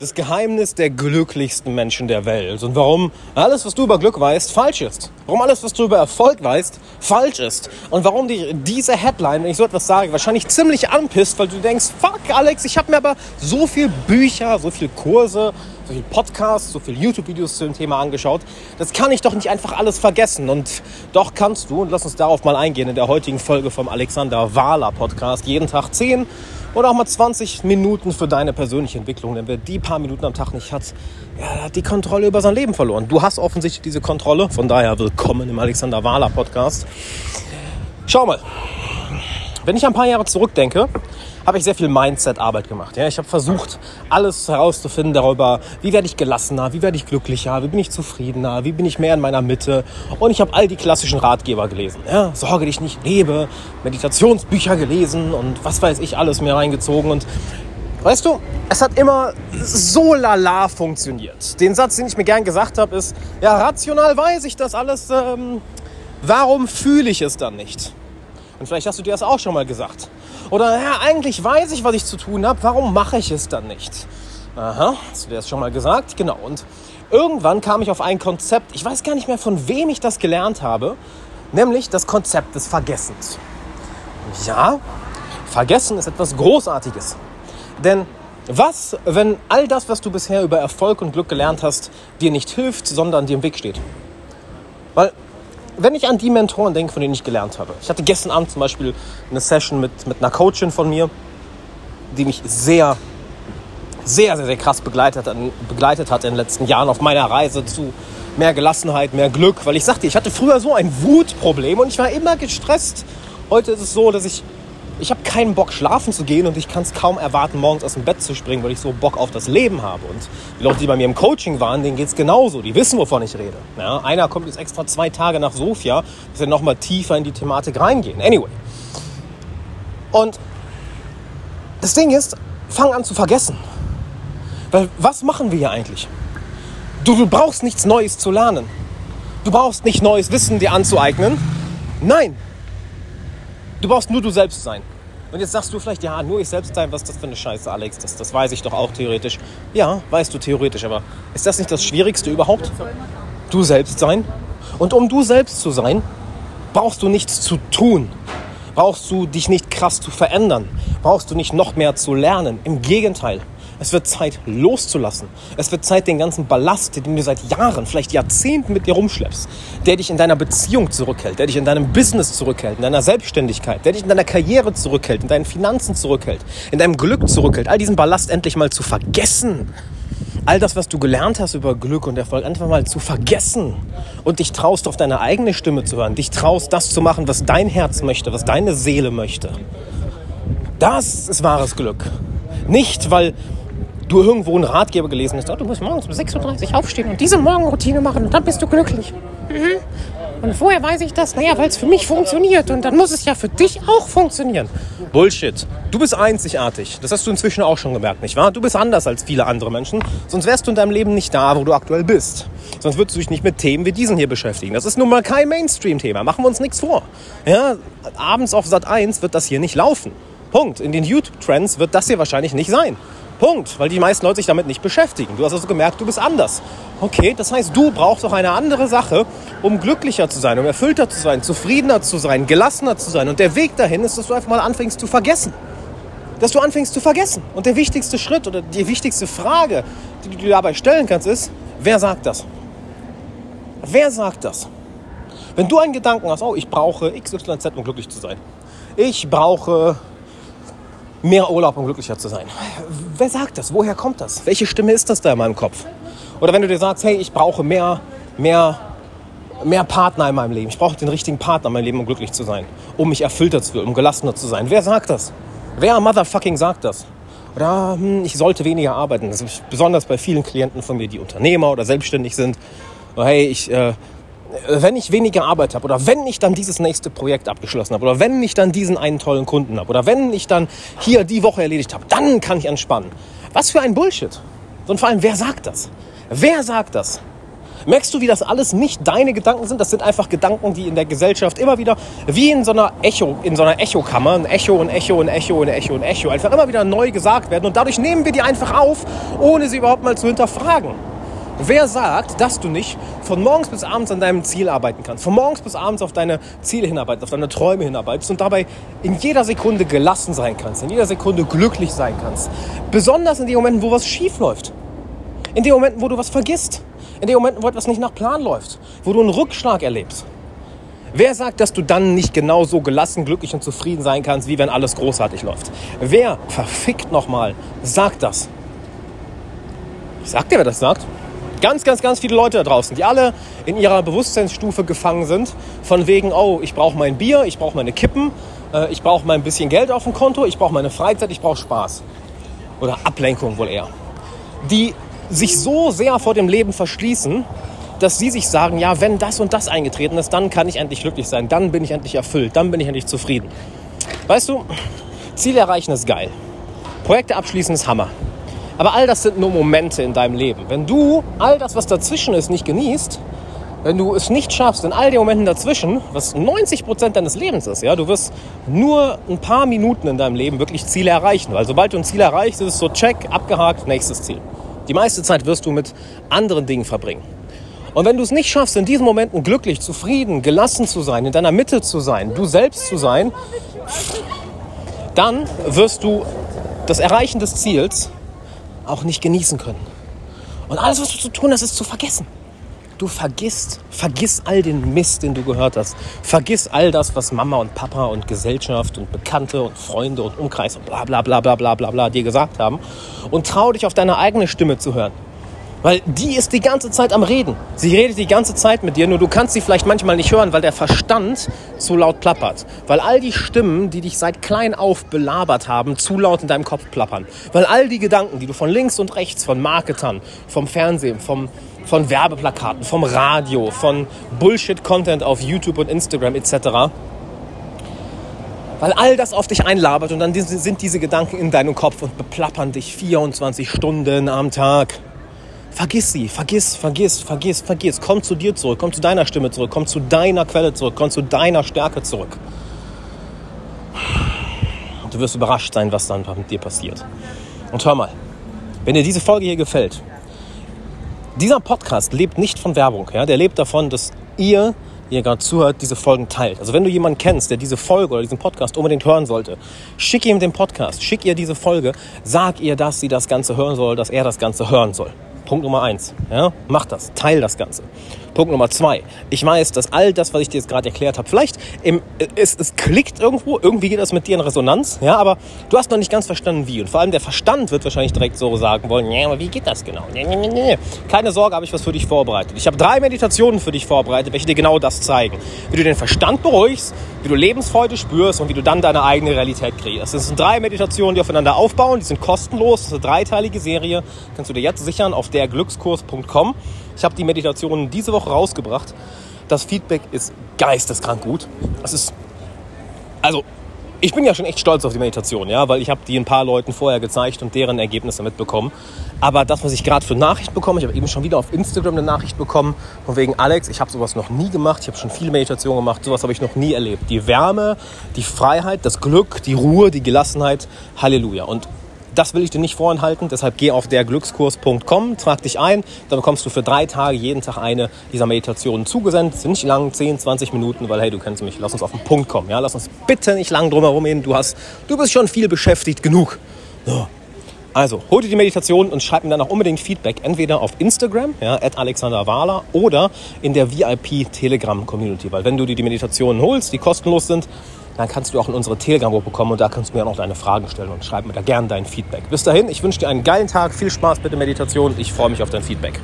das Geheimnis der glücklichsten Menschen der Welt und warum alles, was du über Glück weißt, falsch ist. Warum alles, was du über Erfolg weißt, falsch ist. Und warum die, diese Headline, wenn ich so etwas sage, wahrscheinlich ziemlich anpisst, weil du denkst, fuck Alex, ich habe mir aber so viel Bücher, so viel Kurse, so viel Podcasts, so viel YouTube-Videos zu dem Thema angeschaut. Das kann ich doch nicht einfach alles vergessen. Und doch kannst du, und lass uns darauf mal eingehen in der heutigen Folge vom Alexander Wahler Podcast, jeden Tag 10 oder auch mal 20 Minuten für deine persönliche Entwicklung. Denn wer die paar Minuten am Tag nicht hat, ja, hat die Kontrolle über sein Leben verloren. Du hast offensichtlich diese Kontrolle. Von daher willkommen im Alexander Wahler Podcast. Schau mal, wenn ich ein paar Jahre zurückdenke, habe ich sehr viel Mindset-Arbeit gemacht. Ja, ich habe versucht, alles herauszufinden darüber, wie werde ich gelassener, wie werde ich glücklicher, wie bin ich zufriedener, wie bin ich mehr in meiner Mitte. Und ich habe all die klassischen Ratgeber gelesen. Ja, Sorge dich nicht, lebe, Meditationsbücher gelesen und was weiß ich alles mir reingezogen. Und weißt du, es hat immer so lala funktioniert. Den Satz, den ich mir gern gesagt habe, ist, ja, rational weiß ich das alles, ähm, warum fühle ich es dann nicht? Und vielleicht hast du dir das auch schon mal gesagt. Oder ja, eigentlich weiß ich, was ich zu tun habe, warum mache ich es dann nicht? Aha, hast du dir das schon mal gesagt? Genau. Und irgendwann kam ich auf ein Konzept, ich weiß gar nicht mehr, von wem ich das gelernt habe, nämlich das Konzept des Vergessens. Ja, Vergessen ist etwas Großartiges. Denn was, wenn all das, was du bisher über Erfolg und Glück gelernt hast, dir nicht hilft, sondern dir im Weg steht? Weil wenn ich an die Mentoren denke, von denen ich gelernt habe. Ich hatte gestern Abend zum Beispiel eine Session mit, mit einer Coachin von mir, die mich sehr, sehr, sehr, sehr krass begleitet, begleitet hat in den letzten Jahren auf meiner Reise zu mehr Gelassenheit, mehr Glück. Weil ich sagte, ich hatte früher so ein Wutproblem und ich war immer gestresst. Heute ist es so, dass ich ich habe keinen Bock schlafen zu gehen und ich kann es kaum erwarten, morgens aus dem Bett zu springen, weil ich so Bock auf das Leben habe. Und die Leute, die bei mir im Coaching waren, denen geht es genauso. Die wissen, wovon ich rede. Ja, einer kommt jetzt extra zwei Tage nach Sofia, dass wir nochmal tiefer in die Thematik reingehen. Anyway. Und das Ding ist, fang an zu vergessen. Weil was machen wir hier eigentlich? Du, du brauchst nichts Neues zu lernen. Du brauchst nicht neues Wissen dir anzueignen. Nein, Du brauchst nur du selbst sein. Und jetzt sagst du vielleicht, ja, nur ich selbst sein, was ist das für eine Scheiße, Alex? Das, das weiß ich doch auch theoretisch. Ja, weißt du theoretisch, aber ist das nicht das Schwierigste überhaupt? Du selbst sein? Und um du selbst zu sein, brauchst du nichts zu tun. Brauchst du dich nicht krass zu verändern. Brauchst du nicht noch mehr zu lernen. Im Gegenteil. Es wird Zeit loszulassen. Es wird Zeit, den ganzen Ballast, den du seit Jahren, vielleicht Jahrzehnten mit dir rumschleppst, der dich in deiner Beziehung zurückhält, der dich in deinem Business zurückhält, in deiner Selbstständigkeit, der dich in deiner Karriere zurückhält, in deinen Finanzen zurückhält, in deinem Glück zurückhält, all diesen Ballast endlich mal zu vergessen. All das, was du gelernt hast über Glück und Erfolg, einfach mal zu vergessen und dich traust, auf deine eigene Stimme zu hören, dich traust, das zu machen, was dein Herz möchte, was deine Seele möchte. Das ist wahres Glück. Nicht, weil du irgendwo einen Ratgeber gelesen hast, oh, du musst morgens um 6.30 Uhr aufstehen und diese Morgenroutine machen und dann bist du glücklich. Mhm. Und vorher weiß ich das, naja, weil es für mich funktioniert und dann muss es ja für dich auch funktionieren. Bullshit. Du bist einzigartig. Das hast du inzwischen auch schon gemerkt, nicht wahr? Du bist anders als viele andere Menschen. Sonst wärst du in deinem Leben nicht da, wo du aktuell bist. Sonst würdest du dich nicht mit Themen wie diesen hier beschäftigen. Das ist nun mal kein Mainstream-Thema. Machen wir uns nichts vor. Ja, abends auf Sat 1 wird das hier nicht laufen. Punkt. In den YouTube-Trends wird das hier wahrscheinlich nicht sein. Punkt. Weil die meisten Leute sich damit nicht beschäftigen. Du hast also gemerkt, du bist anders. Okay, das heißt, du brauchst auch eine andere Sache, um glücklicher zu sein, um erfüllter zu sein, zufriedener zu sein, gelassener zu sein. Und der Weg dahin ist, dass du einfach mal anfängst zu vergessen. Dass du anfängst zu vergessen. Und der wichtigste Schritt oder die wichtigste Frage, die du dir dabei stellen kannst, ist, wer sagt das? Wer sagt das? Wenn du einen Gedanken hast, oh, ich brauche XYZ, um glücklich zu sein. Ich brauche mehr Urlaub, um glücklicher zu sein. Wer sagt das? Woher kommt das? Welche Stimme ist das da in meinem Kopf? Oder wenn du dir sagst, hey, ich brauche mehr, mehr, mehr Partner in meinem Leben. Ich brauche den richtigen Partner in meinem Leben, um glücklich zu sein. Um mich erfüllter zu fühlen, um gelassener zu sein. Wer sagt das? Wer motherfucking sagt das? Oder hm, ich sollte weniger arbeiten. Das ist besonders bei vielen Klienten von mir, die Unternehmer oder selbstständig sind. Oder, hey, ich, äh, wenn ich weniger Arbeit habe oder wenn ich dann dieses nächste Projekt abgeschlossen habe oder wenn ich dann diesen einen tollen Kunden habe oder wenn ich dann hier die Woche erledigt habe, dann kann ich entspannen. Was für ein Bullshit. Und vor allem, wer sagt das? Wer sagt das? Merkst du, wie das alles nicht deine Gedanken sind? Das sind einfach Gedanken, die in der Gesellschaft immer wieder, wie in so einer Echo, in so einer Echokammer, ein Echo, ein Echo, ein Echo, ein Echo, ein Echo, einfach immer wieder neu gesagt werden. Und dadurch nehmen wir die einfach auf, ohne sie überhaupt mal zu hinterfragen. Wer sagt, dass du nicht von morgens bis abends an deinem Ziel arbeiten kannst, von morgens bis abends auf deine Ziele hinarbeitest, auf deine Träume hinarbeitest und dabei in jeder Sekunde gelassen sein kannst, in jeder Sekunde glücklich sein kannst. Besonders in den Momenten, wo was schief läuft. In den Momenten, wo du was vergisst. In den Momenten, wo etwas nicht nach Plan läuft. Wo du einen Rückschlag erlebst. Wer sagt, dass du dann nicht genauso gelassen, glücklich und zufrieden sein kannst, wie wenn alles großartig läuft? Wer, verfickt nochmal, sagt das? Ich sag dir, wer das sagt. Ganz, ganz, ganz viele Leute da draußen, die alle in ihrer Bewusstseinsstufe gefangen sind. Von wegen, oh, ich brauche mein Bier, ich brauche meine Kippen, äh, ich brauche mein bisschen Geld auf dem Konto, ich brauche meine Freizeit, ich brauche Spaß. Oder Ablenkung wohl eher. Die sich so sehr vor dem Leben verschließen, dass sie sich sagen, ja, wenn das und das eingetreten ist, dann kann ich endlich glücklich sein, dann bin ich endlich erfüllt, dann bin ich endlich zufrieden. Weißt du, Ziele erreichen ist geil. Projekte abschließen ist Hammer. Aber all das sind nur Momente in deinem Leben. Wenn du all das, was dazwischen ist, nicht genießt, wenn du es nicht schaffst, in all den Momenten dazwischen, was 90 Prozent deines Lebens ist, ja, du wirst nur ein paar Minuten in deinem Leben wirklich Ziele erreichen. Weil sobald du ein Ziel erreichst, ist es so check, abgehakt, nächstes Ziel. Die meiste Zeit wirst du mit anderen Dingen verbringen. Und wenn du es nicht schaffst, in diesen Momenten glücklich, zufrieden, gelassen zu sein, in deiner Mitte zu sein, du selbst zu sein, dann wirst du das Erreichen des Ziels auch nicht genießen können. Und alles, was du zu tun hast, ist zu vergessen. Du vergisst, vergiss all den Mist, den du gehört hast. Vergiss all das, was Mama und Papa und Gesellschaft und Bekannte und Freunde und Umkreis und bla bla bla bla bla bla bla dir gesagt haben. Und trau dich auf deine eigene Stimme zu hören. Weil die ist die ganze Zeit am Reden. Sie redet die ganze Zeit mit dir, nur du kannst sie vielleicht manchmal nicht hören, weil der Verstand zu laut plappert. Weil all die Stimmen, die dich seit klein auf belabert haben, zu laut in deinem Kopf plappern. Weil all die Gedanken, die du von links und rechts, von Marketern, vom Fernsehen, vom, von Werbeplakaten, vom Radio, von Bullshit-Content auf YouTube und Instagram etc., weil all das auf dich einlabert und dann sind diese Gedanken in deinem Kopf und beplappern dich 24 Stunden am Tag. Vergiss sie, vergiss, vergiss, vergiss, vergiss. Komm zu dir zurück, komm zu deiner Stimme zurück, komm zu deiner Quelle zurück, komm zu deiner Stärke zurück. Und du wirst überrascht sein, was dann mit dir passiert. Und hör mal, wenn dir diese Folge hier gefällt, dieser Podcast lebt nicht von Werbung. Ja? Der lebt davon, dass ihr, ihr gerade zuhört, diese Folgen teilt. Also wenn du jemanden kennst, der diese Folge oder diesen Podcast unbedingt hören sollte, schick ihm den Podcast, schick ihr diese Folge, sag ihr, dass sie das Ganze hören soll, dass er das Ganze hören soll. Punkt Nummer eins. Ja, mach das, teil das Ganze. Punkt Nummer zwei. Ich weiß, dass all das, was ich dir jetzt gerade erklärt habe, vielleicht im, es, es klickt irgendwo, irgendwie geht das mit dir in Resonanz, ja, aber du hast noch nicht ganz verstanden, wie. Und vor allem der Verstand wird wahrscheinlich direkt so sagen wollen, ja, aber wie geht das genau? Nee, nee, nee. Keine Sorge, habe ich was für dich vorbereitet. Ich habe drei Meditationen für dich vorbereitet, welche dir genau das zeigen. Wie du den Verstand beruhigst, wie du Lebensfreude spürst und wie du dann deine eigene Realität kreierst. Das sind drei Meditationen, die aufeinander aufbauen, die sind kostenlos, das ist eine dreiteilige Serie, kannst du dir jetzt sichern auf derglückskurs.com. Ich habe die Meditationen diese Woche rausgebracht. Das Feedback ist geisteskrank gut. Es ist, also, ich bin ja schon echt stolz auf die Meditation, ja, weil ich habe die ein paar Leuten vorher gezeigt und deren Ergebnisse mitbekommen. Aber das, was ich gerade für Nachricht bekomme, ich habe eben schon wieder auf Instagram eine Nachricht bekommen, von wegen Alex, ich habe sowas noch nie gemacht, ich habe schon viele Meditationen gemacht, sowas habe ich noch nie erlebt. Die Wärme, die Freiheit, das Glück, die Ruhe, die Gelassenheit, Halleluja. Und das will ich dir nicht vorenthalten, deshalb geh auf derglückskurs.com, trag dich ein, dann bekommst du für drei Tage jeden Tag eine dieser Meditationen zugesendet. Sind nicht lang, 10, 20 Minuten, weil hey, du kennst mich, lass uns auf den Punkt kommen. Ja? Lass uns bitte nicht lang drumherum reden, du, du bist schon viel beschäftigt genug. So. Also, hol dir die Meditation und schreib mir dann auch unbedingt Feedback, entweder auf Instagram, ja, at Alexander Wahler, oder in der VIP Telegram Community. Weil wenn du dir die Meditationen holst, die kostenlos sind, dann kannst du auch in unsere Telegram-Gruppe kommen und da kannst du mir auch noch deine Fragen stellen und schreib mir da gerne dein Feedback. Bis dahin, ich wünsche dir einen geilen Tag, viel Spaß mit der Meditation. Ich freue mich auf dein Feedback.